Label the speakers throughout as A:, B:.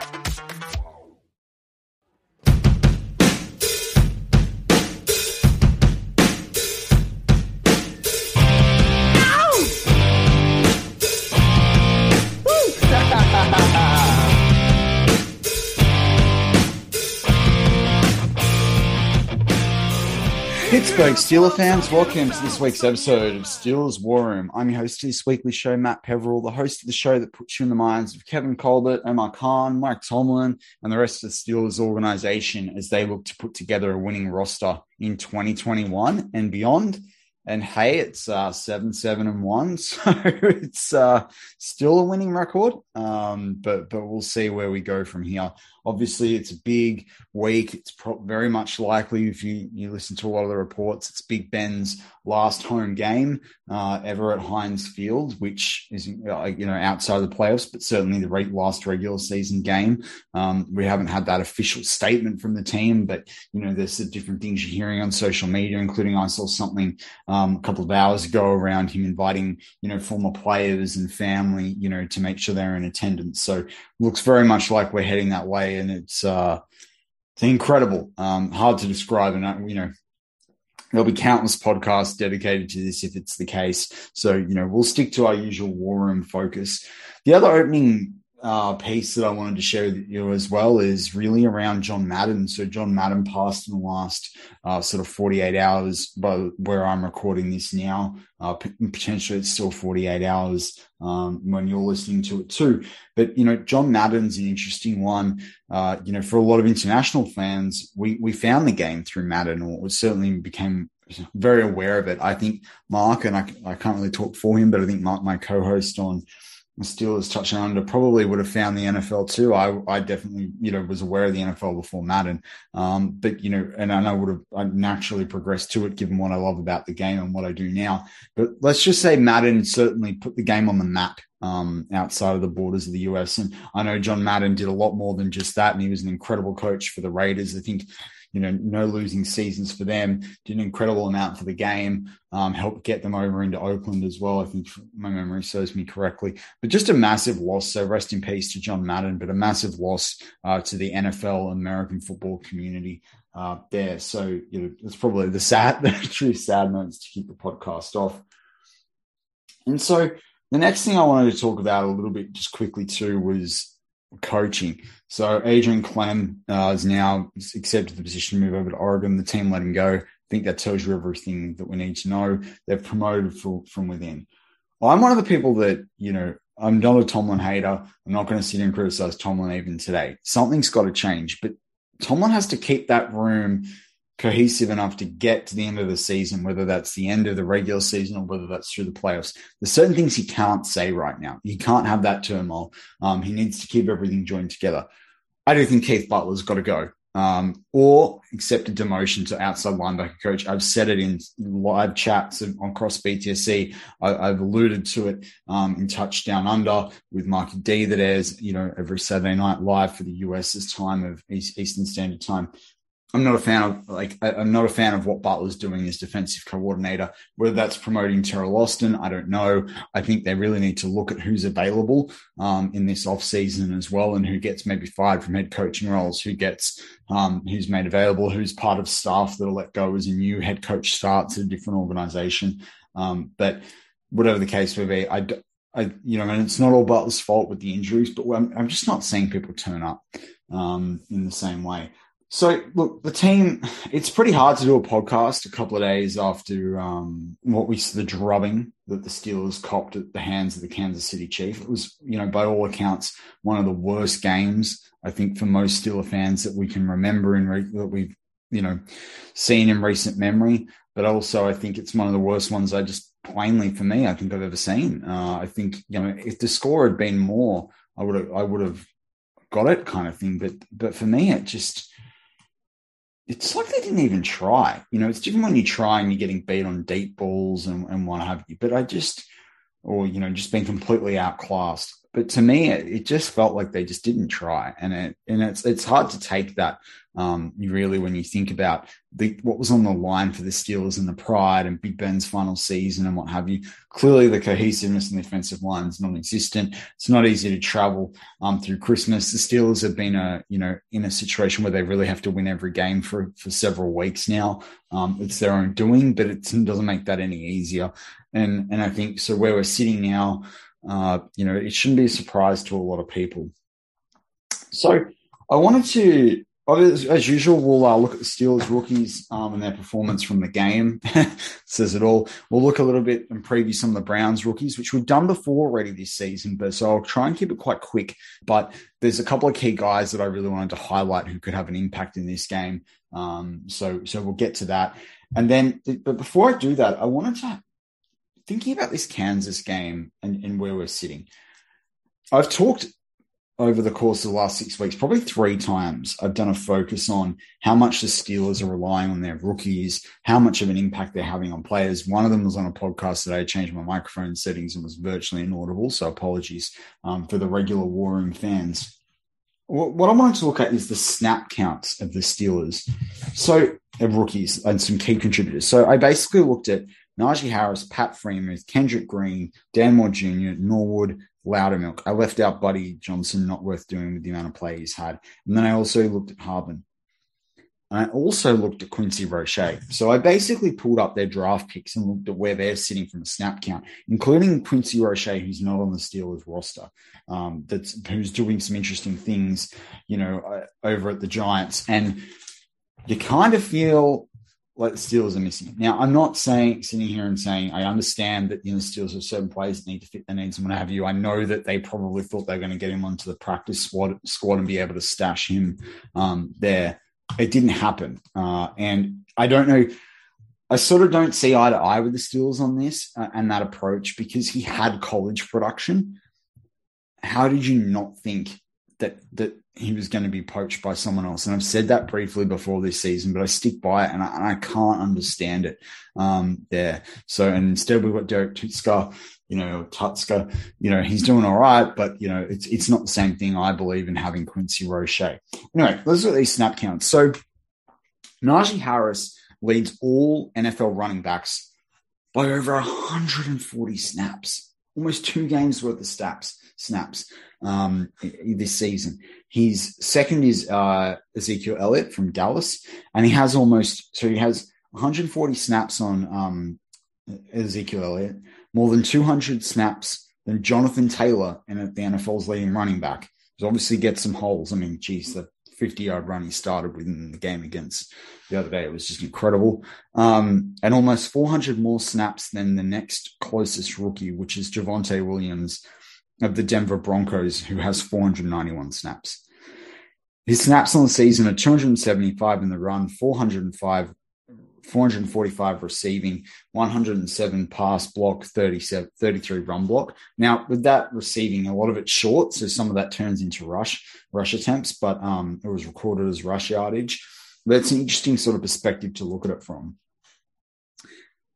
A: Thank you.
B: Pittsburgh Steeler fans, welcome to this week's episode of Steelers War Room. I'm your host of this weekly show, Matt Peverell, the host of the show that puts you in the minds of Kevin Colbert, Omar Khan, Mike Tomlin, and the rest of the Steelers organization as they look to put together a winning roster in 2021 and beyond. And hey, it's uh, seven, seven, and one, so it's uh, still a winning record. Um, but but we'll see where we go from here. Obviously, it's a big week. It's pro- very much likely, if you, you listen to a lot of the reports, it's Big Ben's last home game uh, ever at Heinz Field, which is uh, you know outside of the playoffs, but certainly the re- last regular season game. Um, we haven't had that official statement from the team, but you know there's different things you're hearing on social media, including I saw something um, a couple of hours ago around him inviting you know former players and family, you know, to make sure they're in attendance. So looks very much like we're heading that way, and it's uh, it's incredible. Um, hard to describe, and uh, you know, there'll be countless podcasts dedicated to this if it's the case. So you know, we'll stick to our usual war room focus. The other opening uh, piece that I wanted to share with you as well is really around John Madden. So John Madden passed in the last uh, sort of 48 hours, but where I'm recording this now, uh, potentially it's still 48 hours um, when you're listening to it too. But you know, John Madden's an interesting one. Uh, you know, for a lot of international fans, we we found the game through Madden, or certainly became very aware of it. I think Mark and I, I can't really talk for him, but I think Mark, my co-host on Steelers Touchdown Under probably would have found the NFL too. I, I definitely, you know, was aware of the NFL before Madden. Um, but, you know, and I would have I naturally progressed to it given what I love about the game and what I do now. But let's just say Madden certainly put the game on the map um, outside of the borders of the US. And I know John Madden did a lot more than just that. And he was an incredible coach for the Raiders. I think you know, no losing seasons for them. Did an incredible amount for the game. Um, helped get them over into Oakland as well. I think my memory serves me correctly. But just a massive loss. So rest in peace to John Madden, but a massive loss uh, to the NFL American football community uh, there. So you know, it's probably the sad, the true sad moments to keep the podcast off. And so the next thing I wanted to talk about a little bit, just quickly too, was coaching. So Adrian Klemm uh, now accepted the position to move over to Oregon. The team let him go. I think that tells you everything that we need to know. They've promoted for, from within. I'm one of the people that, you know, I'm not a Tomlin hater. I'm not going to sit and criticize Tomlin even today. Something's got to change, but Tomlin has to keep that room cohesive enough to get to the end of the season, whether that's the end of the regular season or whether that's through the playoffs. There's certain things he can't say right now. He can't have that turmoil. Um, he needs to keep everything joined together. I do think Keith Butler's got to go. um, or accept a demotion to outside linebacker coach. I've said it in live chats on Cross BTSC. I, have alluded to it um, in Touchdown Under with Mark D that airs, you know, every Saturday night live for the US's time of Eastern Standard Time. I'm not a fan of like I, am not a fan of what Butler's doing as defensive coordinator. Whether that's promoting Teryl Austin, I don't know. I think they really need to look at who's available um, in this off season as well, and who gets maybe fired from head coaching roles, who gets um, who's made available, who's part of staff that'll let go as a new head coach starts at a different organization. Um, but whatever the case may be, I, I you know, and it's not all Butler's fault with the injuries, but I'm, I'm just not seeing people turn up um, in the same way. So, look, the team, it's pretty hard to do a podcast a couple of days after um, what we the drubbing that the Steelers copped at the hands of the Kansas City Chief. It was, you know, by all accounts, one of the worst games, I think, for most Steeler fans that we can remember and re- that we've, you know, seen in recent memory. But also, I think it's one of the worst ones I just plainly, for me, I think I've ever seen. Uh, I think, you know, if the score had been more, I would have, I would have got it kind of thing. But, but for me, it just, it's like they didn't even try. You know, it's different when you try and you're getting beat on deep balls and, and what have you. But I just, or, you know, just being completely outclassed. But to me, it, it just felt like they just didn't try. And it, and it's, it's hard to take that um, really, when you think about the, what was on the line for the Steelers and the pride and Big Ben's final season and what have you, clearly the cohesiveness in the offensive line is non-existent. It's not easy to travel um, through Christmas. The Steelers have been a you know in a situation where they really have to win every game for for several weeks now. Um, it's their own doing, but it doesn't make that any easier. And and I think so where we're sitting now, uh, you know, it shouldn't be a surprise to a lot of people. So I wanted to as, as, usual, we'll uh, look at the Steelers rookies um, and their performance from the game. Says it all. We'll look a little bit and preview some of the Browns rookies, which we've done before already this season. But so I'll try and keep it quite quick. But there's a couple of key guys that I really wanted to highlight who could have an impact in this game. Um, so so we'll get to that. And then, but before I do that, I wanted to thinking about this Kansas game and, and where we're sitting. I've talked over the course of the last six weeks, probably three times, I've done a focus on how much the Steelers are relying on their rookies, how much of an impact they're having on players. One of them was on a podcast that I changed my microphone settings and was virtually inaudible. So apologies um, for the regular War Room fans. What I wanted to look at is the snap counts of the Steelers. So, of rookies and some key contributors. So, I basically looked at Najee Harris, Pat Freiermuth, Kendrick Green, Dan Moore Jr., Norwood, Loudermilk. I left out Buddy Johnson, not worth doing with the amount of play he's had. And then I also looked at Harvin. I also looked at Quincy Roche. So I basically pulled up their draft picks and looked at where they're sitting from a snap count, including Quincy Roche, who's not on the Steelers roster, um, that's who's doing some interesting things, you know, uh, over at the Giants. And you kind of feel like the Steelers are missing. Now, I'm not saying sitting here and saying I understand that you know the Steelers have certain players that need to fit their needs and what have you. I know that they probably thought they were going to get him onto the practice squad squad and be able to stash him um, there. It didn't happen, uh, and I don't know. I sort of don't see eye to eye with the Steelers on this uh, and that approach because he had college production. How did you not think that that he was going to be poached by someone else. And I've said that briefly before this season, but I stick by it and I, and I can't understand it um, there. So, and instead we've got Derek Tuszka, you know, Tuszka, you know, he's doing all right, but, you know, it's, it's not the same thing I believe in having Quincy Roche. Anyway, let's look at these snap counts. So, Najee Harris leads all NFL running backs by over 140 snaps, almost two games worth of snaps. Snaps um, this season. His second is uh, Ezekiel Elliott from Dallas, and he has almost so he has 140 snaps on um, Ezekiel Elliott, more than 200 snaps than Jonathan Taylor in the NFL's leading running back. He obviously gets some holes. I mean, geez, the 50 yard run he started within the game against the other day. It was just incredible. Um, and almost 400 more snaps than the next closest rookie, which is Javonte Williams of the Denver Broncos, who has 491 snaps. His snaps on the season are 275 in the run, 405 445 receiving, 107 pass block, 37, 33 run block. Now, with that receiving, a lot of it's short, so some of that turns into rush rush attempts, but um, it was recorded as rush yardage. That's an interesting sort of perspective to look at it from.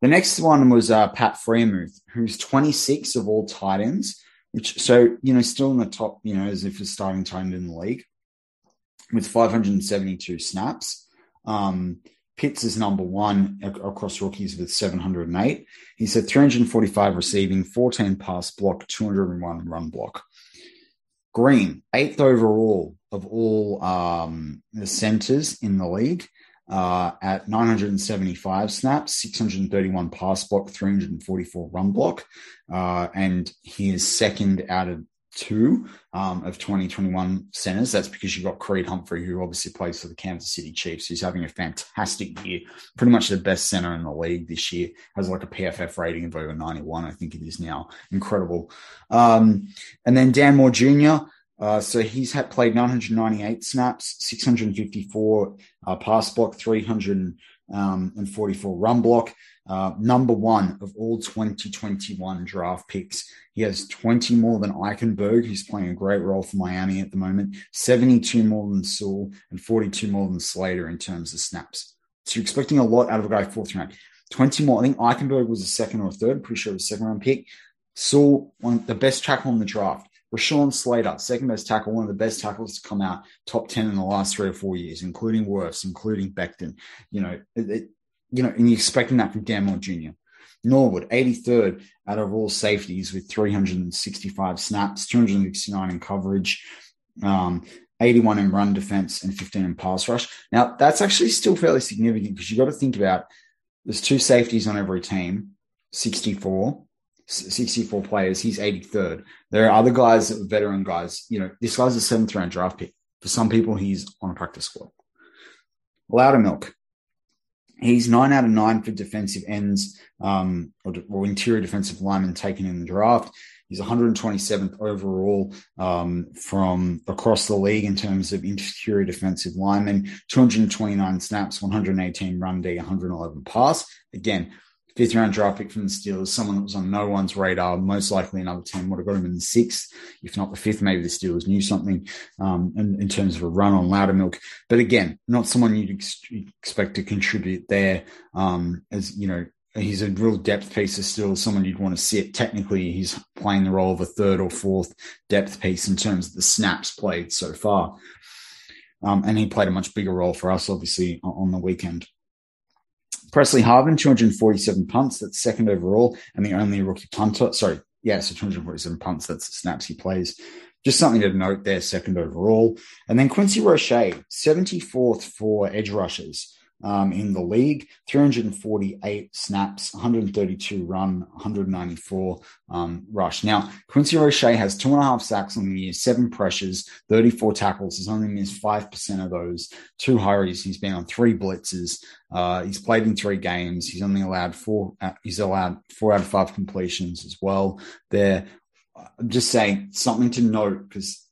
B: The next one was uh, Pat Freiermuth, who's 26 of all tight ends, which so you know still in the top, you know, as if it's starting end in the league with 572 snaps. Um, Pitts is number one across rookies with 708. He's had 345 receiving, 14 pass block, 201 run block. Green, eighth overall of all um, the centers in the league uh, at 975 snaps, 631 pass block, 344 run block. Uh, and he is second out of two um, of 2021 centers. That's because you've got Creed Humphrey, who obviously plays for the Kansas City Chiefs. He's having a fantastic year, pretty much the best center in the league this year. Has like a PFF rating of over 91, I think it is now. Incredible. Um, and then Dan Moore Jr., uh, so he's had played 998 snaps, 654 uh, pass block, 344 run block. Uh, number one of all 2021 draft picks. He has 20 more than Eichenberg, who's playing a great role for Miami at the moment, 72 more than Sewell, and 42 more than Slater in terms of snaps. So you're expecting a lot out of a guy fourth round. 20 more. I think Eichenberg was a second or third, pretty sure it was a second round pick. Sewell, one the best tackle in the draft. Rashawn Slater, second best tackle, one of the best tackles to come out top 10 in the last three or four years, including Wirfs, including Becton. You know, it, you know, and you're expecting that from Dan Jr. Norwood, 83rd out of all safeties with 365 snaps, 269 in coverage, um, 81 in run defense, and 15 in pass rush. Now, that's actually still fairly significant because you've got to think about there's two safeties on every team, 64. 64 players, he's 83rd. There are other guys that are veteran guys. You know, this guy's a seventh round draft pick. For some people, he's on a practice squad. Loudermilk, He's nine out of nine for defensive ends um, or, or, interior defensive linemen taken in the draft. He's 127th overall um, from across the league in terms of interior defensive linemen. 229 snaps, 118 run D, 111 pass. Again, fifth round draft pick from the Steelers, someone that was on no one's radar. Most likely another team would have got him in the sixth, if not the fifth. Maybe the Steelers knew something um, in, in, terms of a run on Loudermilk. But again, not someone you'd ex- expect to contribute there. Um, as you know, he's a real depth piece of still someone you'd want to sit. Technically, he's playing the role of a third or fourth depth piece in terms of the snaps played so far. Um, and he played a much bigger role for us, obviously, on the weekend. Presley Harvin, 247 punts. That's second overall and the only rookie punter. Sorry, yeah, so 247 punts. That's the snaps he plays. Just something to note there, second overall. And then Quincy Roche, 74th for edge rushers um, in the league. 348 snaps, 132 run, 194 um, rush. Now, Quincy Roche has two and a half sacks on the year, seven pressures, 34 tackles. He's only missed 5% of those, two hurries. He's been on three blitzes. Uh, he's played in three games. He's only allowed four. Uh, he's allowed four out of five completions as well. There, I'm just saying something to note because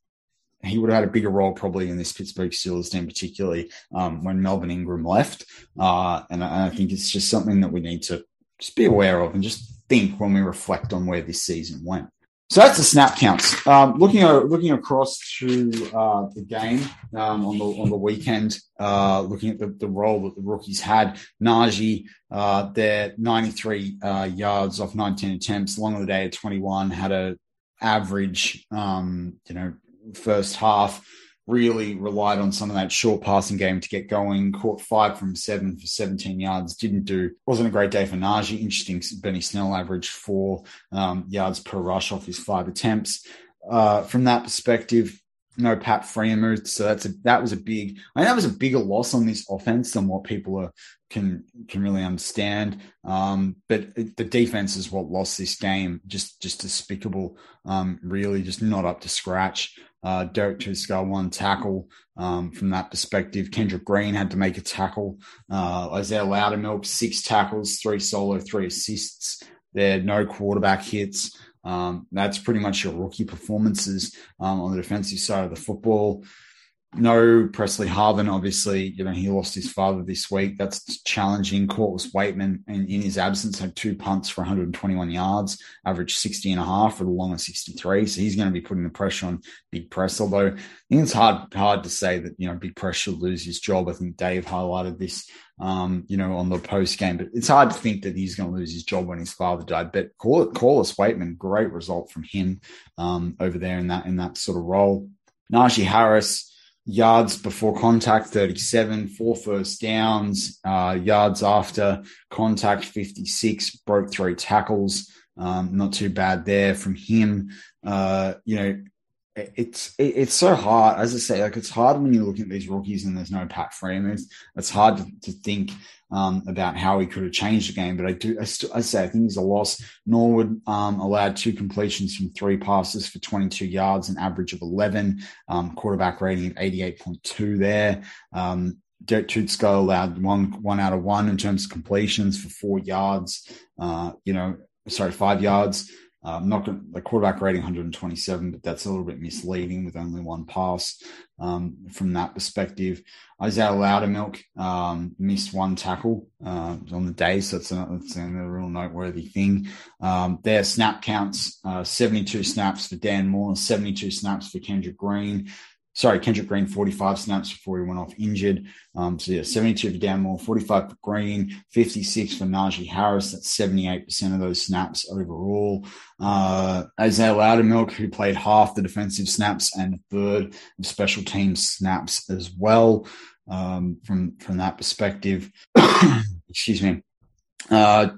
B: he would have had a bigger role probably in this Pittsburgh Steelers team, particularly um, when Melvin Ingram left. Uh, and I, I think it's just something that we need to just be aware of and just think when we reflect on where this season went. So that's the snap counts. Um, looking looking across to uh, the game um, on the on the weekend, uh, looking at the, the role that the rookies had. Najee, uh, their 93 uh, yards off 19 attempts, long of the day at 21, had a average, um, you know, first half. Really relied on some of that short passing game to get going. Caught five from seven for 17 yards. Didn't do, wasn't a great day for Najee. Interesting. Benny Snell averaged four um, yards per rush off his five attempts. Uh, from that perspective, no Pat Freiermuth, so that's a that was a big. I think that was a bigger loss on this offense than what people are can can really understand. Um, but it, the defense is what lost this game. Just just despicable. Um, really, just not up to scratch. Uh, Derek Tuszka one tackle um, from that perspective. Kendrick Green had to make a tackle. Uh, Isaiah Loudermilk six tackles, three solo, three assists. There no quarterback hits. Um, that's pretty much your rookie performances um, on the defensive side of the football. No Presley Harvin, obviously, you know, he lost his father this week. That's challenging. Corliss Waitman, and in his absence, had two punts for 121 yards, averaged 60 and a half for the long of 63. So he's going to be putting the pressure on Big Press. Although I think it's hard, hard to say that, you know, Big Press should lose his job. I think Dave highlighted this, um, you know, on the post game, but it's hard to think that he's going to lose his job when his father died. But Corliss Waitman, great result from him um, over there in that, in that sort of role. Najee Harris, yards before contact 37 four first downs uh, yards after contact 56 broke three tackles. Um, not too bad there from him. Uh, you know it's it's so hard. As i say like it's hard when you look at these rookies and there's no Pat Freiermuth. It's hard to, to think um, about how he could have changed the game. But I do, I, st- I say, I think he's a loss. Norwood um, allowed two completions from three passes for 22 yards, an average of 11, um, quarterback rating of 88.2 there. Um, Derek Tuszka allowed one one out of one in terms of completions for four yards. Uh, you know, sorry, five yards. Um, not the quarterback rating 127, but that's a little bit misleading with only one pass um, from that perspective. Isaiah Loudermilk um, missed one tackle uh, on the day, so that's a, that's real noteworthy thing. Um, their snap counts: uh, 72 snaps for Dan Moore, 72 snaps for Kendrick Green, sorry, Kendrick Green, 45 snaps before he went off injured. Um, so yeah, 72 for Dan Moore, 45 for Green, 56 for Najee Harris. That's 78% of those snaps overall. Uh, Isaiah Loudermilk, who played half the defensive snaps and a third of special teams snaps as well. Um, from from that perspective, excuse me. Uh,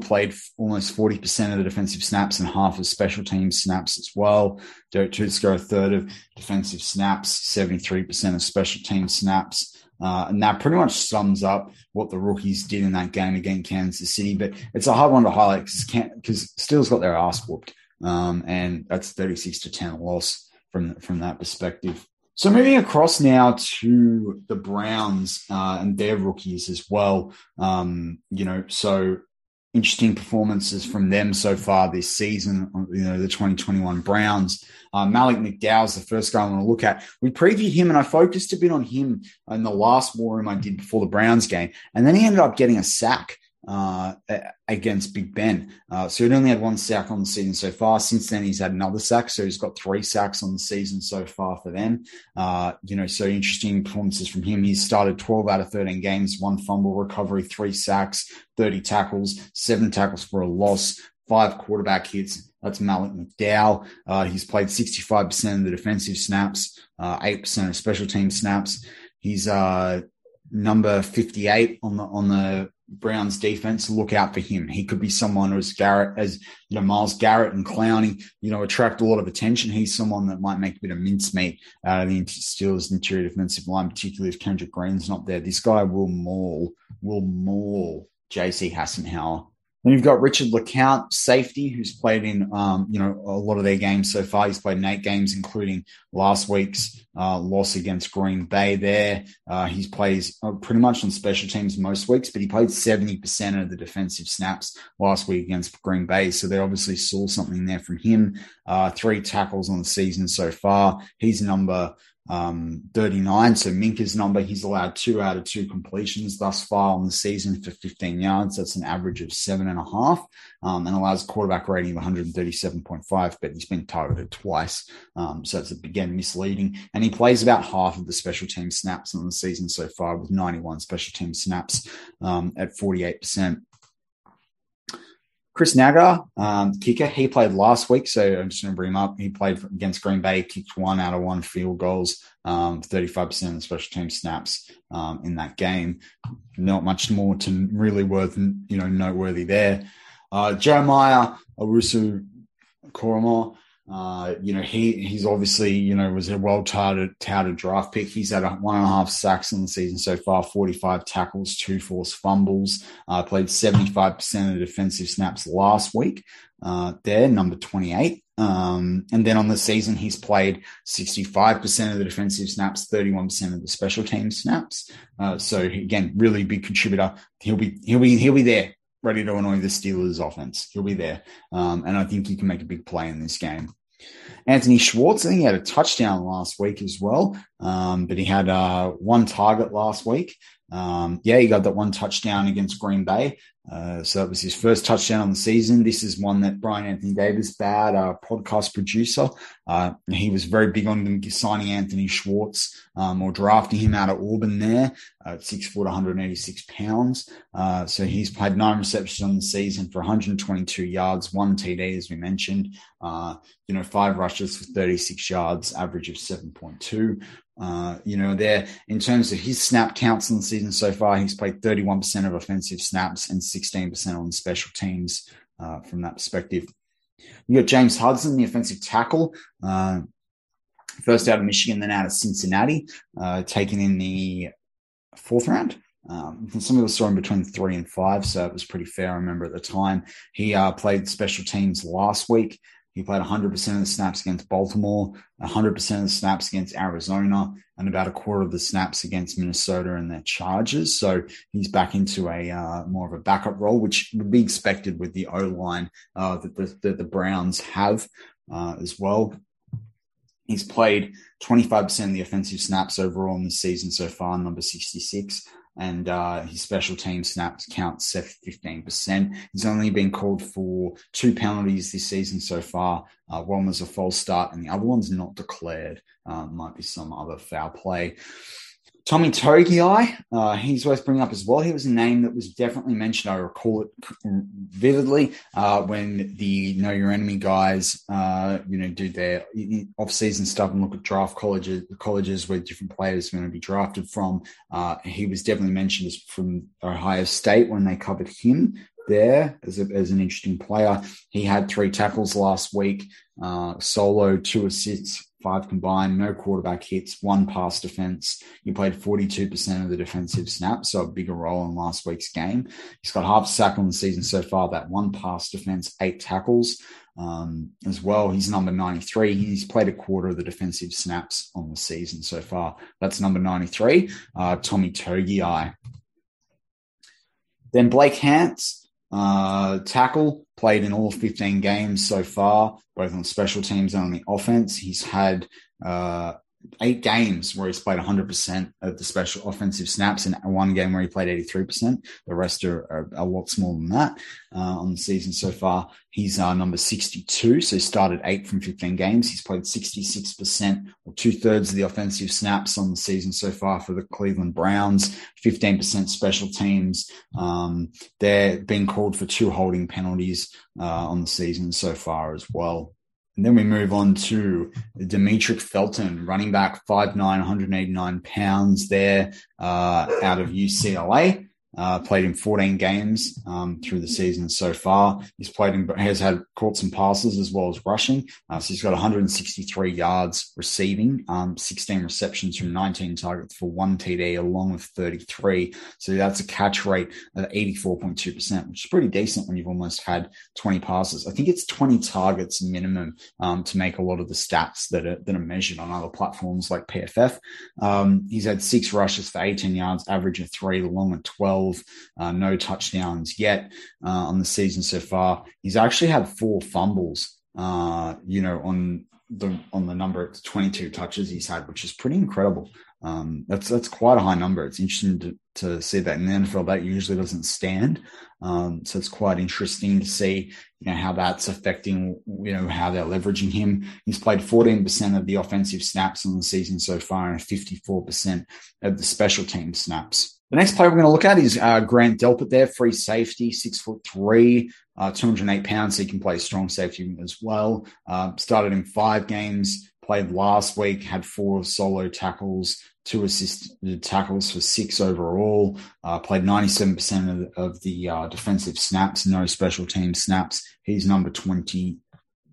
B: played almost 40% of the defensive snaps and half of special team snaps as well. Derek Tuszka, a third of defensive snaps, 73% of special team snaps. Uh, and that pretty much sums up what the rookies did in that game against Kansas City. But it's a hard one to highlight because Steelers got their ass whooped. Um, and that's 36 to 10 loss from, from that perspective. So moving across now to the Browns uh, and their rookies as well. Um, you know, so interesting performances from them so far this season. You know, the 2021 Browns. Uh, Malik McDowell is the first guy I want to look at. We previewed him and I focused a bit on him in the last war room I did before the Browns game, and then he ended up getting a sack uh, against Big Ben. Uh, so he'd only had one sack on the season so far. Since then, he's had another sack. So he's got three sacks on the season so far for them. Uh, you know, so interesting performances from him. He's started 12 out of 13 games, one fumble recovery, three sacks, 30 tackles, seven tackles for a loss, five quarterback hits. That's Malik McDowell. Uh, he's played 65% of the defensive snaps, 8% uh, of special team snaps. He's uh, number 58 on the on the Brown's defense, look out for him. He could be someone as Garrett, as you know, Myles Garrett and Clowney, you know, attract a lot of attention. He's someone that might make a bit of mincemeat out of the Steelers' interior defensive line, particularly if Kendrick Green's not there. This guy will maul, will maul JC Hassenauer then you've got Richard LeCounte, safety, who's played in um, you know a lot of their games so far. He's played in eight games, including last week's uh, loss against Green Bay. There, uh, he plays uh, pretty much on special teams most weeks, but he played seventy percent of the defensive snaps last week against Green Bay. So they obviously saw something there from him. Uh, three tackles on the season so far. He's number um, 39. So Minkah's number, he's allowed two out of two completions thus far on the season for 15 yards. That's an average of seven and a half um, and allows quarterback rating of 137.5, but he's been targeted twice. Um, so it's again misleading. And he plays about half of the special team snaps on the season so far with 91 special team snaps um, at 48%. Chris Naggar, um, kicker, he played last week, so I'm just going to bring him up. He played against Green Bay, kicked one out of one field goals, um, 35% of the special team snaps um, in that game. Not much more to really worth, you know, noteworthy there. Uh, Jeremiah Owusu Koramoah, uh, you know, he he's obviously, you know, was a well touted touted draft pick. He's had a one and a half sacks in the season so far, 45 tackles, two forced fumbles, uh, played 75% of the defensive snaps last week. Uh, there, number 28. Um, and then on the season, he's played 65% of the defensive snaps, 31% of the special team snaps. Uh, so again, really big contributor. He'll be, he'll be, he'll be there ready to annoy the Steelers offense. He'll be there. Um, and I think he can make a big play in this game. Anthony Schwartz, I think he had a touchdown last week as well. um, but he had uh, one target last week. Um, yeah, he got that one touchdown against Green Bay. Uh, so that was his first touchdown on the season. This is one that Brian Anthony Davis, bad uh, podcast producer, uh, he was very big on signing Anthony Schwartz um, or drafting him out of Auburn there at six foot, 186 pounds. Uh, so he's played nine receptions on the season for 122 yards, one TD, as we mentioned. Uh, you know, five rushes for 36 yards, average of 7.2. Uh, you know, there in terms of his snap counts in the season so far, he's played 31% of offensive snaps and 16% on special teams uh, from that perspective. You got James Hudson, the offensive tackle, uh, first out of Michigan, then out of Cincinnati, uh, taken in the fourth round. Um, some of us saw him between three and five, so it was pretty fair. I remember at the time he uh, played special teams last week. He played 100% of the snaps against Baltimore, 100% of the snaps against Arizona, and about a quarter of the snaps against Minnesota and their Chargers. So he's back into a uh, more of a backup role, which would be expected with the O line uh, that, the, that the Browns have uh, as well. He's played 25% of the offensive snaps overall in the season so far, number 66 and uh, his special team snaps count 15%. He's only been called for two penalties this season so far. Uh, one was a false start, and the other one's not declared. Uh, might be some other foul play. Tommy Togiai, uh, he's worth bringing up as well. He was a name that was definitely mentioned. I recall it vividly uh, when the Know Your Enemy guys, uh, you know, do their off-season stuff and look at draft colleges, colleges where different players are going to be drafted from. Uh, he was definitely mentioned as from Ohio State when they covered him there as, a, as an interesting player. He had three tackles last week, uh, solo, two assists, five combined, no quarterback hits, one pass defense. He played 42% of the defensive snaps, so a bigger role in last week's game. He's got half a sack on the season so far, that one pass defense, eight tackles um, as well. He's number 93. He's played a quarter of the defensive snaps on the season so far. That's number 93, uh, Tommy Togiai. Then Blake Hance, uh, tackle, played in all 15 games so far, both on special teams and on the offense. He's had uh, eight games where he's played 100% of the special offensive snaps and one game where he played 83%. The rest are, are a lot smaller than that uh, on the season so far. He's uh, number 62, so he started eight from 15 games. He's played 66% or two thirds of the offensive snaps on the season so far for the Cleveland Browns, 15% special teams. Um, they're being called for two holding penalties uh, on the season so far as well. And then we move on to Demetric Felton, running back 5'9, 189 pounds there uh, out of UCLA. Uh, played in 14 games um, through the season so far. He's played in, has had caught some passes as well as rushing. Uh, so he's got 163 yards receiving, um, 16 receptions from 19 targets for one TD, along with 33. So that's a catch rate of 84.2%, which is pretty decent when you've almost had 20 passes. I think it's 20 targets minimum um, to make a lot of the stats that are, that are measured on other platforms like PFF. Um, he's had six rushes for 18 yards, average of three, along with 12 12, uh, no touchdowns yet uh, on the season so far. He's actually had four fumbles, uh, you know, on the on the number of 22 touches he's had, which is pretty incredible. Um, that's that's quite a high number. It's interesting to, to see that in the NFL. That usually doesn't stand, um, so it's quite interesting to see you know how that's affecting you know how they're leveraging him. He's played 14% of the offensive snaps in the season so far, and 54% of the special team snaps. The next player we're going to look at is uh, Grant Delpit there, free safety, six foot three, uh, 208 pounds. So he can play strong safety as well. Uh, started in five games, played last week, had four solo tackles, two assisted tackles for six overall, uh, played 97% of, of the uh, defensive snaps, no special team snaps. He's number 20,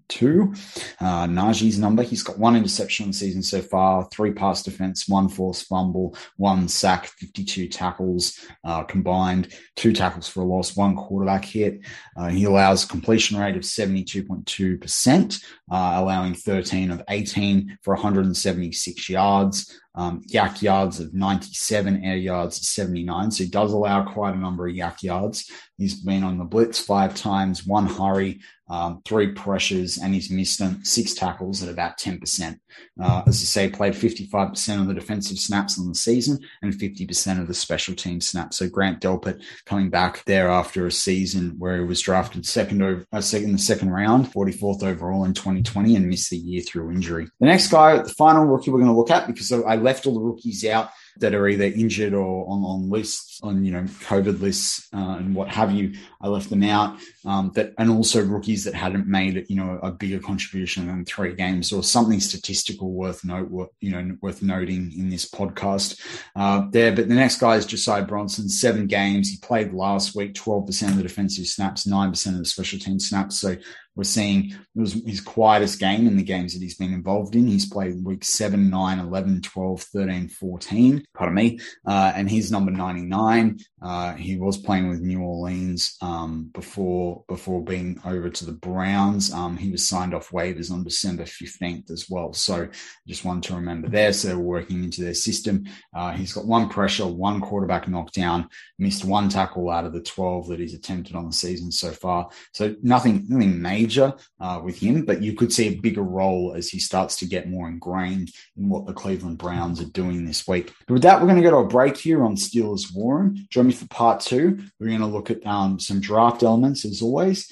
B: two. Uh, Najee's number, he's got one interception on the season so far, three pass defense, one forced fumble, one sack, 52 tackles uh, combined, two tackles for a loss, one quarterback hit. Uh, he allows a completion rate of 72.2%, uh, allowing 13 of 18 for 176 yards. Um, YAC yards of 97, air yards of 79. So he does allow quite a number of YAC yards. He's been on the blitz five times, one hurry, um, three pressures, and he's missed six tackles at about 10%. Uh, as I say, played 55% of the defensive snaps on the season and 50% of the special team snaps. So Grant Delpit coming back there after a season where he was drafted second over, uh, second the second round, 44th overall in 2020, and missed the year through injury. The next guy, the final rookie we're going to look at, because I left all the rookies out that are either injured or on, on lists, on you know COVID lists uh, and what have you. I left them out. Um, that and also rookies that hadn't made you know a bigger contribution than three games or something statistical worth note you know worth noting in this podcast uh, there. But the next guy is Josiah Bronson. Seven games. He played last week. Twelve percent of the defensive snaps. Nine percent of the special team snaps. So we're seeing it was his quietest game in the games that he's been involved in. He's played week 7, 9, 11, 12, 13, 14, pardon me, uh, and he's number 99. Uh, he was playing with New Orleans um, before before being over to the Browns. Um, he was signed off waivers on December 15th as well. So just wanted to remember there. So they're working into their system. Uh, he's got one pressure, one quarterback knockdown, missed one tackle out of the 12 that he's attempted on the season so far. So nothing, nothing major major uh, with him, but you could see a bigger role as he starts to get more ingrained in what the Cleveland Browns are doing this week. But with that, we're going to go to a break here on Steelers War Room. Join me for part two. We're going to look at um, some draft elements as always.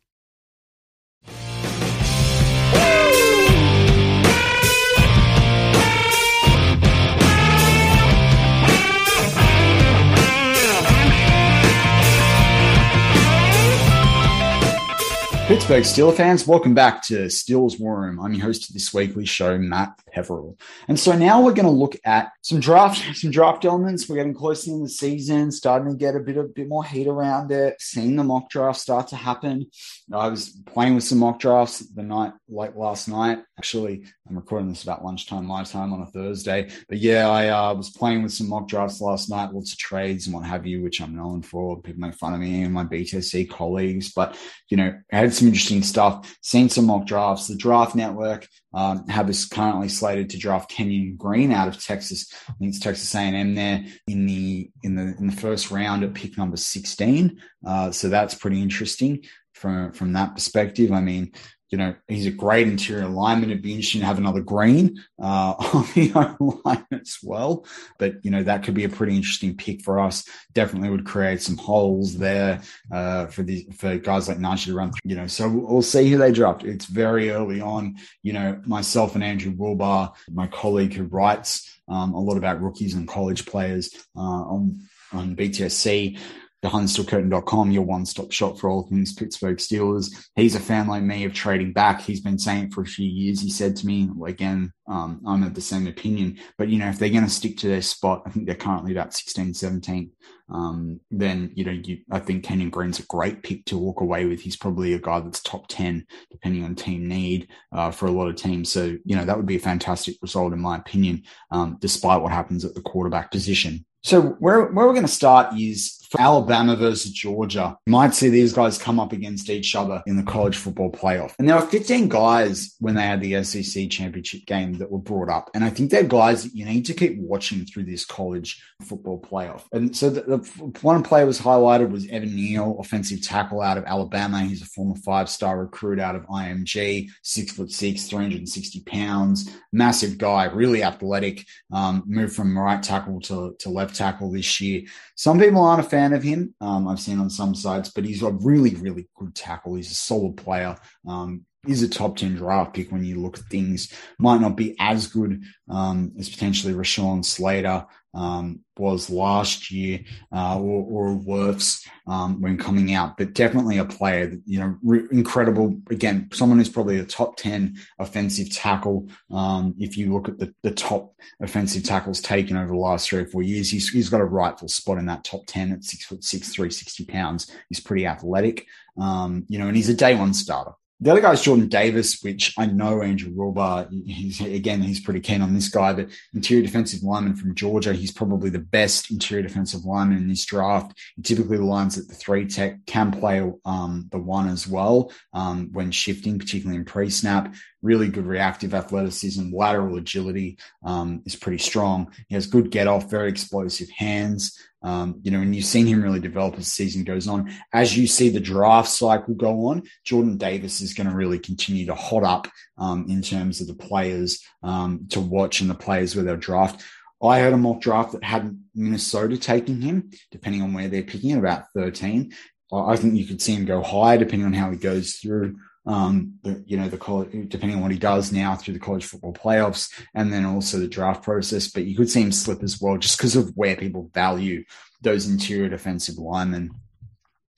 B: Pittsburgh Steelers fans, welcome back to Steelers War Room. I'm your host of this weekly show, Matt Peverell. And so now we're going to look at some draft, some draft elements. We're getting closer in the season, starting to get a bit of bit more heat around it, seeing the mock draft start to happen. I was playing with some mock drafts the night, like last night. Actually, I'm recording this about lunchtime my time on a Thursday. But yeah, I uh, was playing with some mock drafts last night, lots of trades and what have you, which I'm known for. People make fun of me and my BTC colleagues, but you know, I had some interesting stuff. Seen some mock drafts. The Draft Network um, have us currently slated to draft Kenyon Green out of Texas. I think it's Texas A&M there in the in the in the first round at pick number 16. Uh, so that's pretty interesting from from that perspective. I mean, you know, he's a great interior lineman. It'd be interesting to have another green uh, on the line as well. But, you know, that could be a pretty interesting pick for us. Definitely would create some holes there uh, for the for guys like Najee to run through, you know. So we'll see who they draft. It's very early on. You know, myself and Andrew Wilbar, my colleague who writes um, a lot about rookies and college players uh, on on BTSC BehindTheSteelCurtain.com, your one-stop shop for all things Pittsburgh Steelers. He's a fan like me of trading back. He's been saying it for a few years. He said to me, again, um, I'm of the same opinion, but you know, if they're going to stick to their spot, I think they're currently about 16, 17. Um, then, you know, you, I think Kenyon Green's a great pick to walk away with. He's probably a guy that's top 10, depending on team need, uh, for a lot of teams. So, you know, that would be a fantastic result, in my opinion, um, despite what happens at the quarterback position. So where, where we're going to start is Alabama versus Georgia. You might see these guys come up against each other in the college football playoff. And there are 15 guys when they had the SEC championship game that were brought up. And I think they're guys that you need to keep watching through this college football playoff. And so the, the one player was highlighted was Evan Neal, offensive tackle out of Alabama. He's a former five-star recruit out of IMG, six foot six, 360 pounds, massive guy, really athletic, um, moved from right tackle to, to left tackle this year. Some people aren't a fan fan of him. Um, I've seen on some sites, but he's a really, really good tackle. He's a solid player. Um, is a top 10 draft pick when you look at things. Might not be as good um, as potentially Rashawn Slater um, was last year uh, or, or worse um, when coming out, but definitely a player that, you know, re- incredible. Again, someone who's probably a top 10 offensive tackle. Um, if you look at the, the top offensive tackles taken over the last three or four years, he's, he's got a rightful spot in that top 10 at six foot six, 360 pounds. He's pretty athletic, um, you know, and he's a day one starter. The other guy is Jordan Davis, which I know Andrew Wilbar, he's, again, he's pretty keen on this guy, but interior defensive lineman from Georgia. He's probably the best interior defensive lineman in this draft. He typically lines at the three tech, can play um, the one as well um, when shifting, particularly in pre snap. Really good reactive athleticism, lateral agility um, is pretty strong. He has good get off, very explosive hands. Um, you know, and you've seen him really develop as the season goes on. As you see the draft cycle go on, Jordan Davis is going to really continue to hot up um, in terms of the players um, to watch and the players where they'll draft. I heard a mock draft that had Minnesota taking him, depending on where they're picking, about 13. I think you could see him go higher depending on how he goes through um, the, you know, the college, depending on what he does now through the college football playoffs and then also the draft process. But you could see him slip as well just because of where people value those interior defensive linemen.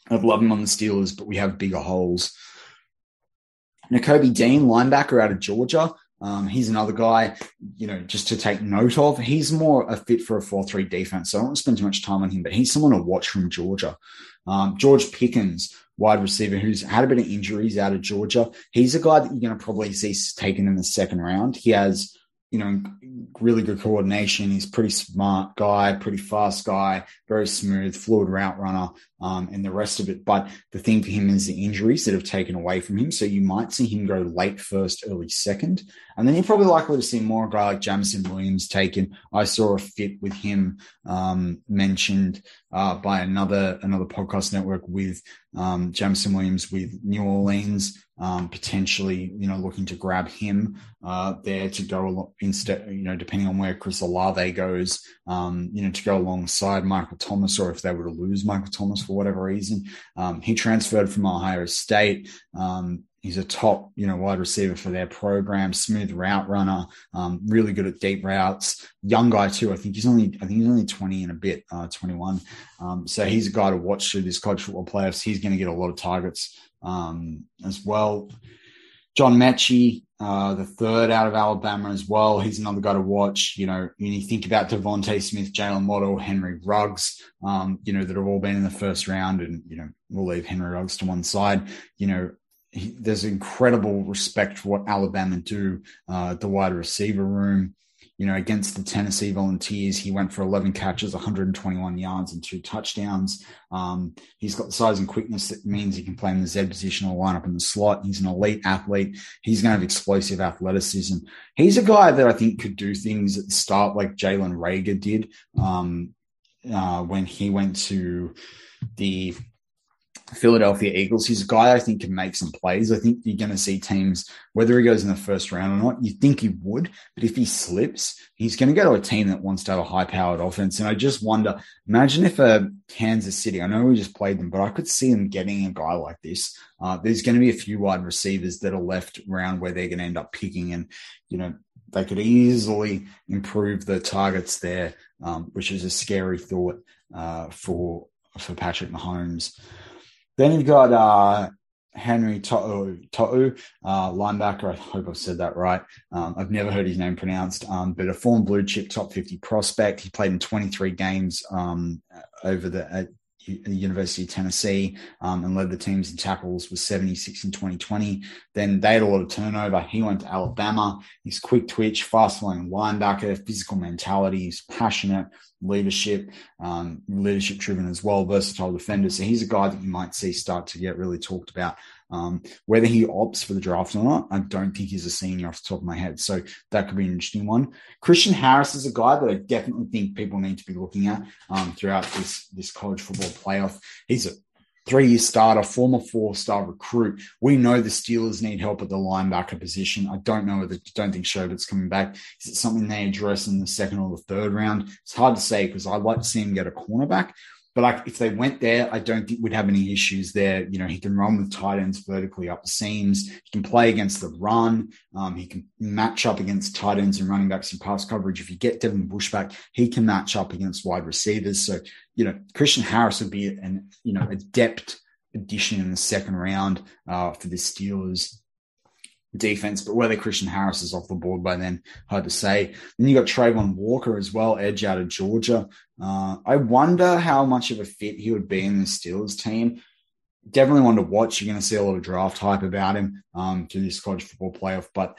B: I'd love him on the Steelers, but we have bigger holes. Nakobe Dean, linebacker out of Georgia. Um, he's another guy, you know, just to take note of. He's more a fit for a 4 3 defense. So I don't want to spend too much time on him, but he's someone to watch from Georgia. Um, George Pickens, wide receiver who's had a bit of injuries out of Georgia. He's a guy that you're going to probably see taken in the second round. He has you know, really good coordination. He's pretty smart guy, pretty fast guy, very smooth, fluid route runner, um, and the rest of it. But the thing for him is the injuries that have taken away from him. So you might see him go late first, early second. And then you're probably likely to see more guy like Jameson Williams taken. I saw a fit with him um, mentioned uh, by another another podcast network with um, Jameson Williams with New Orleans um, potentially, you know, looking to grab him uh, there to go instead, you know, depending on where Chris Olave goes, um, you know, to go alongside Michael Thomas, or if they were to lose Michael Thomas whatever reason. Um, he transferred from Ohio State. Um, he's a top, you know, wide receiver for their program, smooth route runner, um, really good at deep routes. Young guy too. I think he's only, I think he's only 20 and a bit, uh, 21. Um, so he's a guy to watch through this college football playoffs. He's going to get a lot of targets um, as well. John Metchie, uh, the third out of Alabama as well. He's another guy to watch. You know, when you think about DeVonta Smith, Jaylen Waddle, Henry Ruggs, um, you know, that have all been in the first round, and you know, we'll leave Henry Ruggs to one side. You know, he, there's incredible respect for what Alabama do, uh, the wide receiver room you know, against the Tennessee Volunteers, he went for 11 catches, 121 yards, and two touchdowns. Um, he's got the size and quickness that means he can play in the Z position or line up in the slot. He's an elite athlete. He's going to have explosive athleticism. He's a guy that I think could do things at the start like Jalen Reagor did um, uh, when he went to the Philadelphia Eagles. He's a guy I think can make some plays. I think you're going to see teams, whether he goes in the first round or not, you think he would, but if he slips, he's going to go to a team that wants to have a high powered offense. And I just wonder, imagine if a uh, Kansas City, I know we just played them, but I could see them getting a guy like this. Uh, there's going to be a few wide receivers that are left around where they're going to end up picking, and you know they could easily improve the targets there, um, which is a scary thought uh, for for Patrick Mahomes. Then you've got uh, Henry To'o, To'o uh, linebacker. I hope I've said that right. Um, I've never heard his name pronounced, um, but a former blue chip top 50 prospect. He played in 23 games um, over the at University of Tennessee um, and led the teams in tackles with 76 in 2020. Then they had a lot of turnover. He went to Alabama. He's quick twitch, fast flowing linebacker, physical mentality. He's passionate, leadership, um, leadership driven as well, versatile defender. So he's a guy that you might see start to get really talked about. Um, whether he opts for the draft or not, I don't think he's a senior off the top of my head. So that could be an interesting one. Christian Harris is a guy that I definitely think people need to be looking at um, throughout this this college football playoff. He's a three year starter, former four star recruit. We know the Steelers need help at the linebacker position. I don't know whether, don't think Schobert's coming back. Is it something they address in the second or the third round? It's hard to say because I'd like to see him get a cornerback. But like if they went there, I don't think we'd have any issues there. You know, he can run with tight ends vertically up the seams. He can play against the run. Um, he can match up against tight ends and running backs in pass coverage. If you get Devin Bush back, he can match up against wide receivers. So, you know, Christian Harris would be an, you know, adept addition in the second round uh, for the Steelers defense, but whether Christian Harris is off the board by then, hard to say. Then you got Travon Walker as well, edge out of Georgia. Uh, I wonder how much of a fit he would be in the Steelers team. Definitely one to watch. You're going to see a lot of draft hype about him um, to this college football playoff, but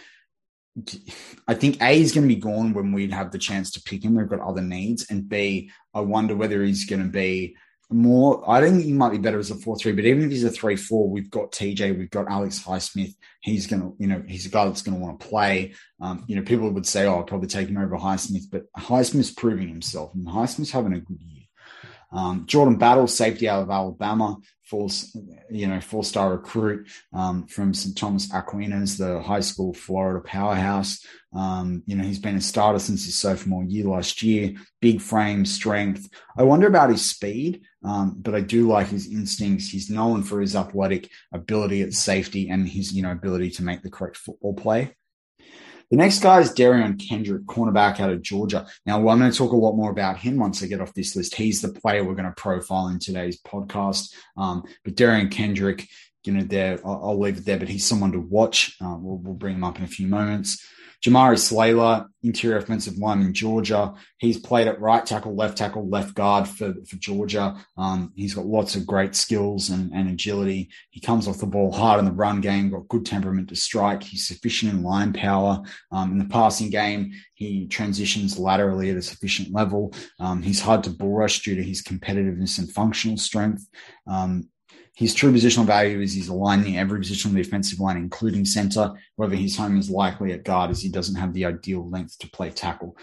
B: I think A is going to be gone when we'd have the chance to pick him. We've got other needs, and B, I wonder whether he's going to be more. I don't think he might be better as a four three, but even if he's a three four, we've got TJ, we've got Alex Highsmith. He's gonna, you know, he's a guy that's to want to play. Um, you know, people would say, "Oh, I'll probably take him over Highsmith," but Highsmith's proving himself, and Highsmith's having a good year. Um, Jordan Battle, safety out of Alabama, four, you know, four star recruit um, from St. Thomas Aquinas, the high school Florida powerhouse. Um, you know, he's been a starter since his sophomore year last year. Big frame, strength. I wonder about his speed, um, but I do like his instincts. He's known for his athletic ability at safety and his, you know, ability to make the correct football play. The next guy is Derion Kendrick, cornerback out of Georgia. Now, I'm going to talk a lot more about him once I get off this list. He's the player we're going to profile in today's podcast. Um, but Derion Kendrick, you know, there, I'll, I'll, leave it there, but he's someone to watch. Uh, we'll, we'll bring him up in a few moments. Jamaree Slater, interior offensive lineman in Georgia. He's played at right tackle, left tackle, left guard for, for Georgia. Um, he's got lots of great skills and, and agility. He comes off the ball hard in the run game, got good temperament to strike. He's sufficient in line power. Um, in the passing game, he transitions laterally at a sufficient level. Um, he's hard to bull rush due to his competitiveness and functional strength. Um, his true positional value is he's aligned in every position on the offensive line, including center. Whether his home is likely at guard as he doesn't have the ideal length to play tackle.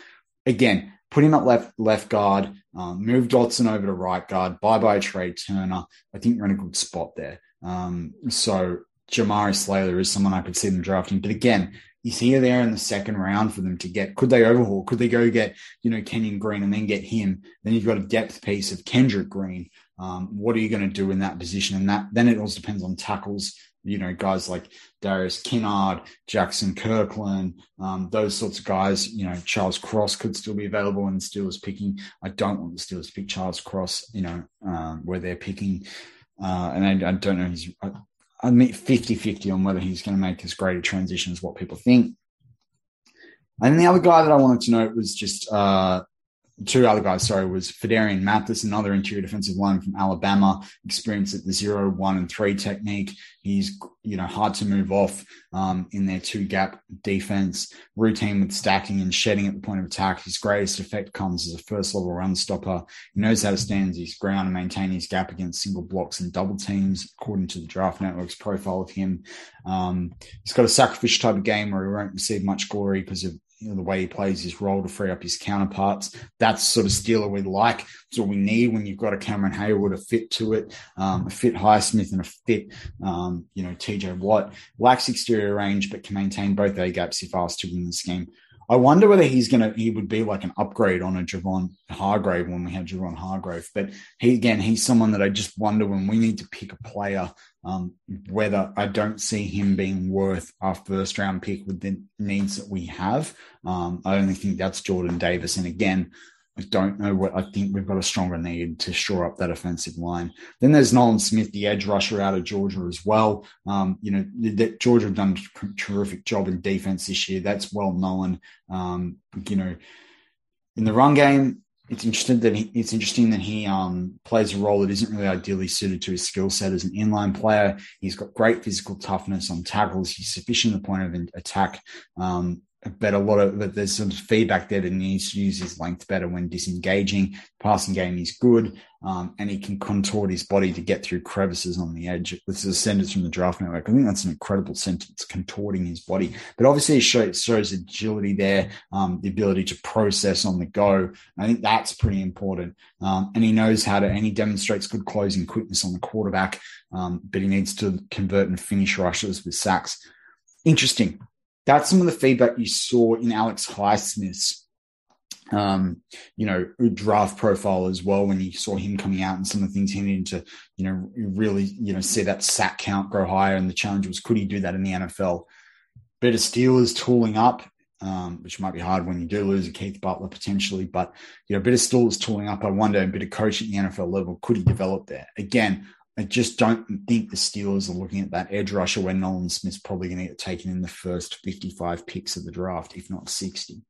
B: Again, put him at left left guard, um, move Dotson over to right guard. Bye bye Trai Turner. I think you're in a good spot there. Um, so Jamaree Slater is someone I could see them drafting. But again, he's here there in the second round for them to get. Could they overhaul? Could they go get, you know, Kenyon Green and then get him? Then you've got a depth piece of Kendrick Green, um, what are you going to do in that position? And that then it also depends on tackles. You know, guys like Darius Kinnard, Jaxson Kirkland, um, those sorts of guys. You know, Charles Cross could still be available and the Steelers picking. I don't want the Steelers to pick Charles Cross. You know, um, where they're picking, uh, and I, I, don't know. He's I, I mean 50-50 on whether he's going to make as great a transition as what people think. And the other guy that I wanted to note was just uh, two other guys, sorry, was Phidarian Mathis, another interior defensive line from Alabama, experienced at the zero, one, and three technique. He's, you know, hard to move off um, in their two gap defense, routine with stacking and shedding at the point of attack. His greatest effect comes as a first level run stopper. He knows how to stand his ground and maintain his gap against single blocks and double teams, according to the Draft Network's profile of him. Um, he's got a sacrificial type of game where he won't receive much glory because of you know, the way he plays his role to free up his counterparts. That's sort of Steeler we like. It's what we need when you've got a Cameron Heyward, a fit to it, um, a fit Highsmith and a fit, um, you know, TJ Watt. Lacks exterior range, but can maintain both A gaps if asked to win the scheme. I wonder whether he's gonna he would be like an upgrade on a Javon Hargrave when we had Javon Hargrave. But he again, he's someone that I just wonder when we need to pick a player, um, whether I don't see him being worth our first round pick with the needs that we have. Um, I only think that's Jordan Davis. And again, I don't know what I think we've got a stronger need to shore up that offensive line. Then there's Nolan Smith, the edge rusher out of Georgia as well. Um, you know, that Georgia have done a terrific job in defense this year. That's well known. Um, you know, in the run game, it's interesting that he, it's interesting that he um, plays a role that isn't really ideally suited to his skill set as an inline player. He's got great physical toughness on tackles. He's sufficient at the point of attack. Um, but a lot of but there's some feedback there that he needs to use his length better when disengaging. Passing game is good, um, and he can contort his body to get through crevices on the edge. This is a sentence from the Draft Network. I think that's an incredible sentence, contorting his body. But obviously, it shows, shows agility there, um, the ability to process on the go. I think that's pretty important. Um, and he knows how to, and he demonstrates good closing quickness on the quarterback. Um, but he needs to convert and finish rushes with sacks. Interesting that's some of the feedback you saw in Alex Highsmith's um, you know, draft profile as well when you saw him coming out and some of the things he needed to, you know, really, you know, see that sack count grow higher. And the challenge was, could he do that in the NFL? Better Steelers tooling up, um, which might be hard when you do lose a Keith Butler potentially, but, you know, bit of Steelers tooling up. I wonder, a bit of coaching at the NFL level, could he develop there? Again, I just don't think the Steelers are looking at that edge rusher where Nolan Smith's probably going to get taken in the first 55 picks of the draft, if not 60.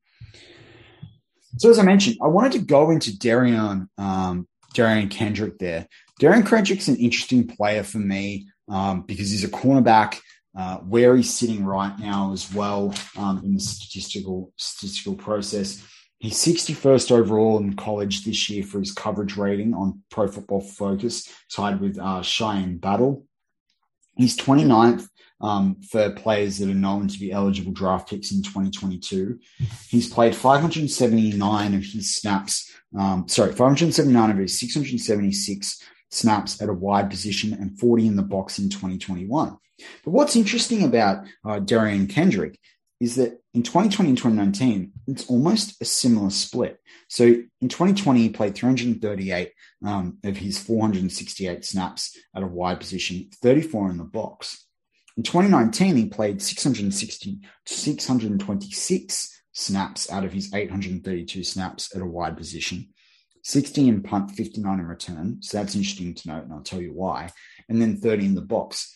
B: So as I mentioned, I wanted to go into Darian, um, Derion Kendrick there. Darian Kendrick's an interesting player for me um, because he's a cornerback. Uh, where he's sitting right now as well um, in the statistical statistical process. He's 61st overall in college this year for his coverage rating on Pro Football Focus, tied with uh, Cheyenne Battle. He's 29th um, for players that are known to be eligible draft picks in 2022. He's played 579 of his snaps, um, sorry, 579 of his 676 snaps at a wide position and 40 in the box in 2021. But what's interesting about uh, Derion Kendrick is that in 2020 and 2019, it's almost a similar split. So in 2020, he played 338 um, of his 468 snaps at a wide position, 34 in the box. In 2019, he played 660 626 snaps out of his 832 snaps at a wide position, 60 in punt, 59 in return. So that's interesting to note, and I'll tell you why. And then 30 in the box.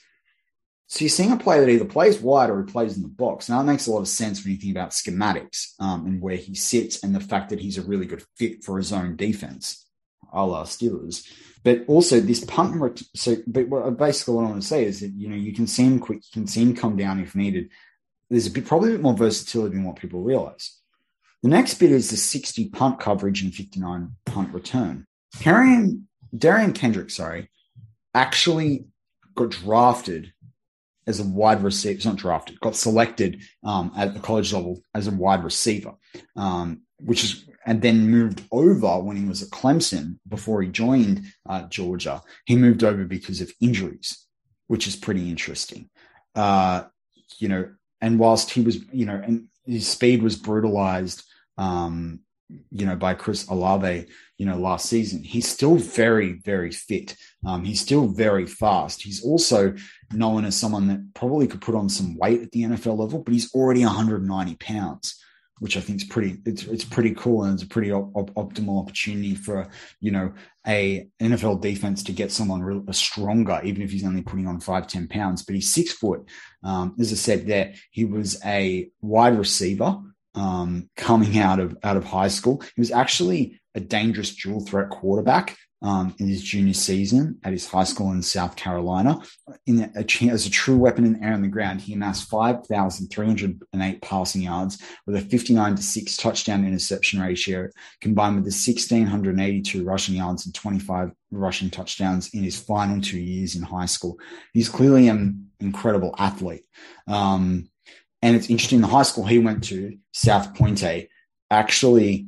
B: So you're seeing a player that either plays wide or he plays in the box. Now, that makes a lot of sense when you think about schematics um, and where he sits and the fact that he's a really good fit for his own defense, a la Steelers. But also this punt. So, but basically, what I want to say is that you know you can see him quick, you can see him come down if needed. There's a bit, probably a bit more versatility than what people realize. The next bit is the 60 punt coverage and 59 punt return. Derion, Derion Kendrick, sorry, actually got drafted as a wide receiver. It's not drafted, got selected um, at the college level as a wide receiver, um, which is and then moved over when he was at Clemson before he joined uh, Georgia. He moved over because of injuries, which is pretty interesting. Uh, you know, and whilst he was, you know, and his speed was brutalized, um, you know, by Chris Olave, you know, last season, he's still very, very fit. Um, he's still very fast. He's also known as someone that probably could put on some weight at the NFL level, but he's already 190 pounds which I think is pretty it's it's pretty cool and it's a pretty op- op- optimal opportunity for you know a NFL defense to get someone real, stronger, even if he's only putting on five ten pounds. But he's six foot. Um, as I said, there he was a wide receiver um, coming out of out of high school. He was actually a dangerous dual threat quarterback um, in his junior season at his high school in South Carolina. In a, as a true weapon in the air and the ground, he amassed 5,308 passing yards with a 59 to 6 touchdown interception ratio, combined with the 1,682 rushing yards and 25 rushing touchdowns in his final two years in high school. He's clearly an incredible athlete. Um, and it's interesting, the high school he went to, South Pointe, actually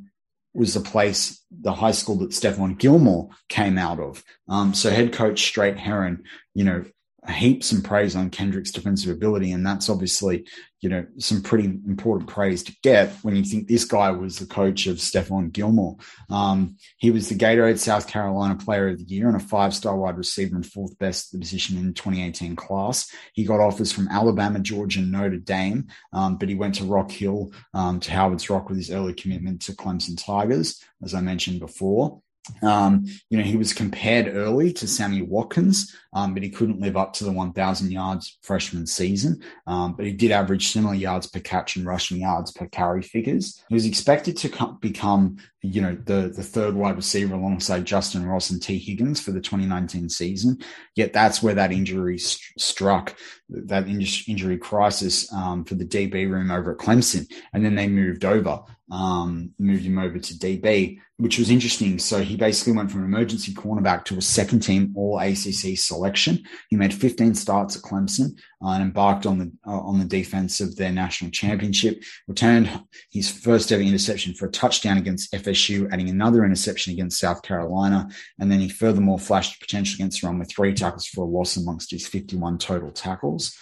B: was the place, the high school that Stephon Gilmore came out of. Um, so head coach Strait Herron, you know, heaps and praise on Kendrick's defensive ability. And that's obviously, you know, some pretty important praise to get when you think this guy was the coach of Stephon Gilmore. Um, he was the Gatorade South Carolina Player of the Year and a five star wide receiver and fourth best position in 2018 class. He got offers from Alabama, Georgia, and Notre Dame, um, but he went to Rock Hill um, to Howard's Rock with his early commitment to Clemson Tigers, as I mentioned before. Um, you know, he was compared early to Sammy Watkins, um, but he couldn't live up to the 1,000 yards freshman season. Um, but he did average similar yards per catch and rushing yards per carry figures. He was expected to co- become, you know, the, the third wide receiver alongside Justyn Ross and Tee Higgins for the 2019 season. Yet that's where that injury st- struck, that in- injury crisis um, for the DB room over at Clemson. And then they moved over, um, moved him over to DB which was interesting. So he basically went from emergency cornerback to a second team All ACC selection. He made 15 starts at Clemson uh, and embarked on the uh, on the defense of their national championship. Returned his first ever interception for a touchdown against FSU, adding another interception against South Carolina, and then he furthermore flashed potential against run with three tackles for a loss amongst his 51 total tackles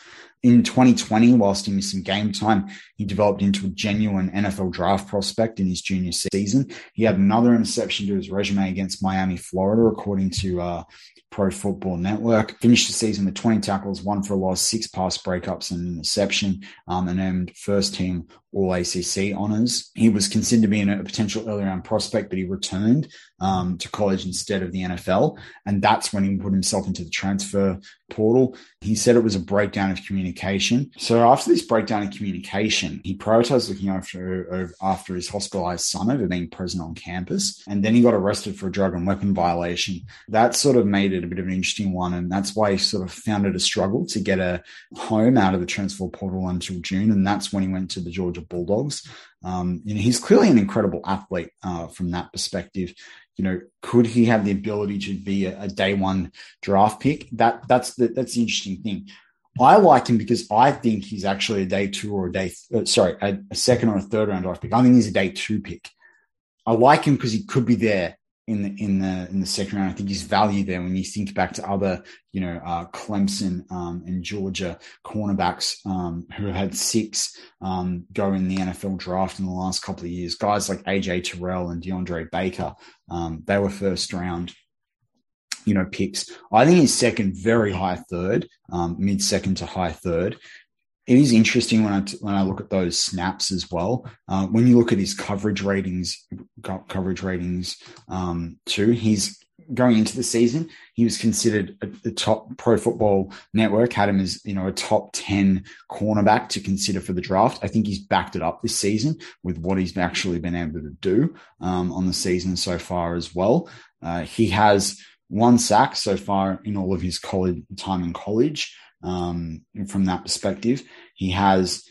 B: in 2020, whilst he missed some game time, he developed into a genuine NFL draft prospect in his junior season. He had another interception to his resume against Miami, Florida, according to uh, Pro Football Network. Finished the season with 20 tackles, one for a loss, six pass breakups, and an interception, um, and earned first team All ACC honors. He was considered to be a potential early round prospect, but he returned um, to college instead of the NFL. And that's when he put himself into the transfer portal. He said it was a breakdown of communication. So after this breakdown of communication, he prioritized looking after after his hospitalized son over being present on campus. And then he got arrested for a drug and weapon violation. That sort of made it a bit of an interesting one. And that's why he sort of found it a struggle to get a home out of the transfer portal until June. And that's when he went to the Georgia Bulldogs. Um, you know, he's clearly an incredible athlete uh, from that perspective you know, could he have the ability to be a, a day one draft pick? That that's the that's the interesting thing. I like him because I think he's actually a day two or a day, uh, sorry, a, a, second or a third round draft pick. I think he's a day two pick. I like him because he could be there in the in the in the second round. I think his value there when you think back to other, you know, uh, Clemson um, and Georgia cornerbacks um, who have had six um, go in the NFL draft in the last couple of years. Guys like AJ Terrell and DeAndre Baker, um, they were first round. You know, picks. I think he's second, very high third, um, mid second to high third it is interesting when I when I look at those snaps as well. Uh, when you look at his coverage ratings, coverage ratings um, too, he's going into the season. He was considered a, top Pro Football Network had him as you know a top ten cornerback to consider for the draft. I think he's backed it up this season with what he's actually been able to do um, on the season so far as well. Uh, he has one sack so far in all of his college time in college um, from that perspective. He has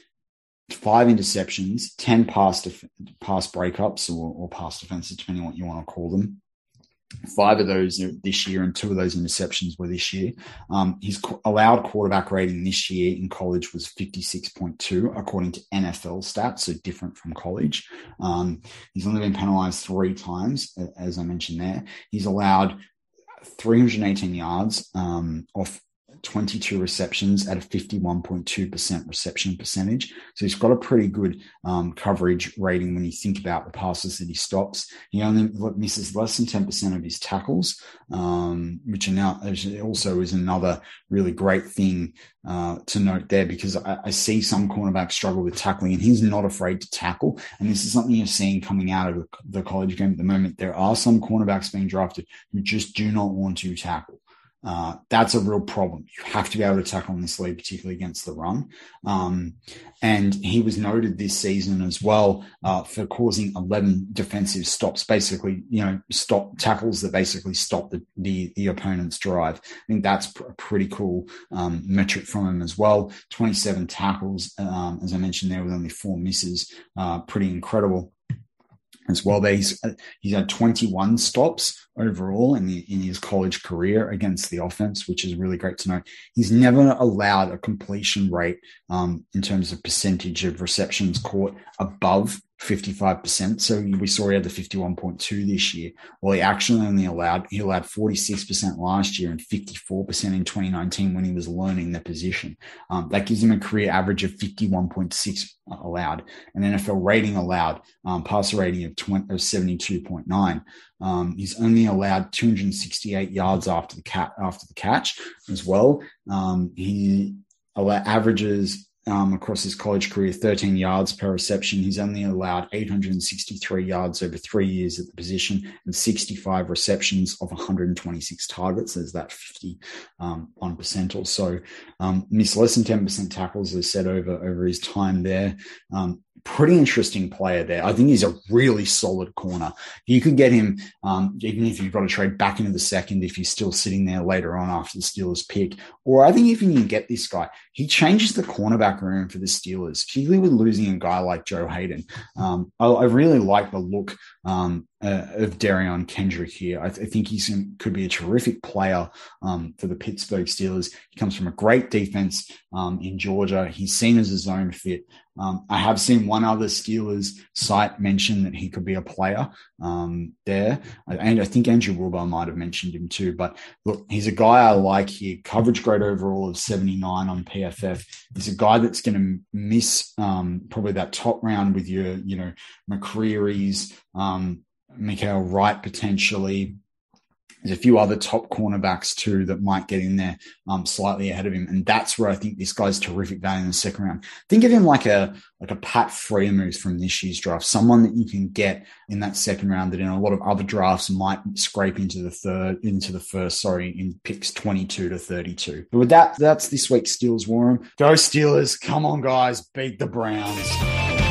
B: five interceptions, 10 pass, def- pass breakups or, or pass defenses, depending on what you want to call them. Five of those this year, and two of those interceptions were this year. Um, his allowed quarterback rating this year in college was 56.2, according to NFL stats, so different from college. Um, he's only been penalized three times, as I mentioned there. He's allowed 318 yards um, off 22 receptions at a 51.2% reception percentage. So he's got a pretty good um, coverage rating when you think about the passes that he stops. He only misses less than 10% of his tackles, um, which now also is another really great thing uh, to note there because I, I, see some cornerbacks struggle with tackling and he's not afraid to tackle. And this is something you're seeing coming out of the college game at the moment. There are some cornerbacks being drafted who just do not want to tackle. Uh, that's a real problem. You have to be able to tackle in this league, particularly against the run. Um, and he was noted this season as well uh, for causing 11 defensive stops, basically, you know, stop tackles that basically stop the, the, the opponent's drive. I think that's a pretty cool um, metric from him as well. 27 tackles, um, as I mentioned there, with only four misses, uh, pretty incredible as well. There, he's he's had 21 stops overall in the, in his college career against the offense, which is really great to know. He's never allowed a completion rate um, in terms of percentage of receptions caught above 55%. So we saw he had the 51.2 this year. Well, he actually only allowed, he allowed 46% last year and 54% in 2019 when he was learning the position. Um, that gives him a career average of 51.6 allowed, an NFL rating allowed, um, passer rating of, 20, of 72.9. Um, he's only allowed 268 yards after the cat after the catch as well. Um, he averages um, across his college career, 13 yards per reception. He's only allowed 863 yards over three years at the position and 65 receptions of 126 targets. There's that 51% um, or so. Um, missed less than 10% tackles, as said, over, over his time there. Pretty interesting player there. I think he's a really solid corner. You could get him, um, even if you've got to trade back into the second, if he's still sitting there later on after the Steelers pick. Or I think if you can get this guy, he changes the cornerback room for the Steelers, particularly with losing a guy like Joe Haden. Um, I, I, really like the look um, uh, of Derion Kendrick here. I, th- I think he could be a terrific player um, for the Pittsburgh Steelers. He comes from a great defense um, in Georgia. He's seen as a zone fit. Um, I have seen one other Steelers site mention that he could be a player um, there. And I think Andrew Wilber might have mentioned him too. But look, he's a guy I like here. Coverage grade overall of 79 on PFF. He's a guy that's going to miss um, probably that top round with your, you know, McCreary's, um, Mykael Wright potentially. There's a few other top cornerbacks too that might get in there um, slightly ahead of him, and that's where I think this guy's terrific value in the second round. Think of him like a like a Pat Freiermuth from this year's draft, someone that you can get in that second round that in a lot of other drafts might scrape into the third, into the first, sorry, in picks 22 to 32. But with that, that's this week's Steelers War Room. Go Steelers! Come on, guys, beat the Browns.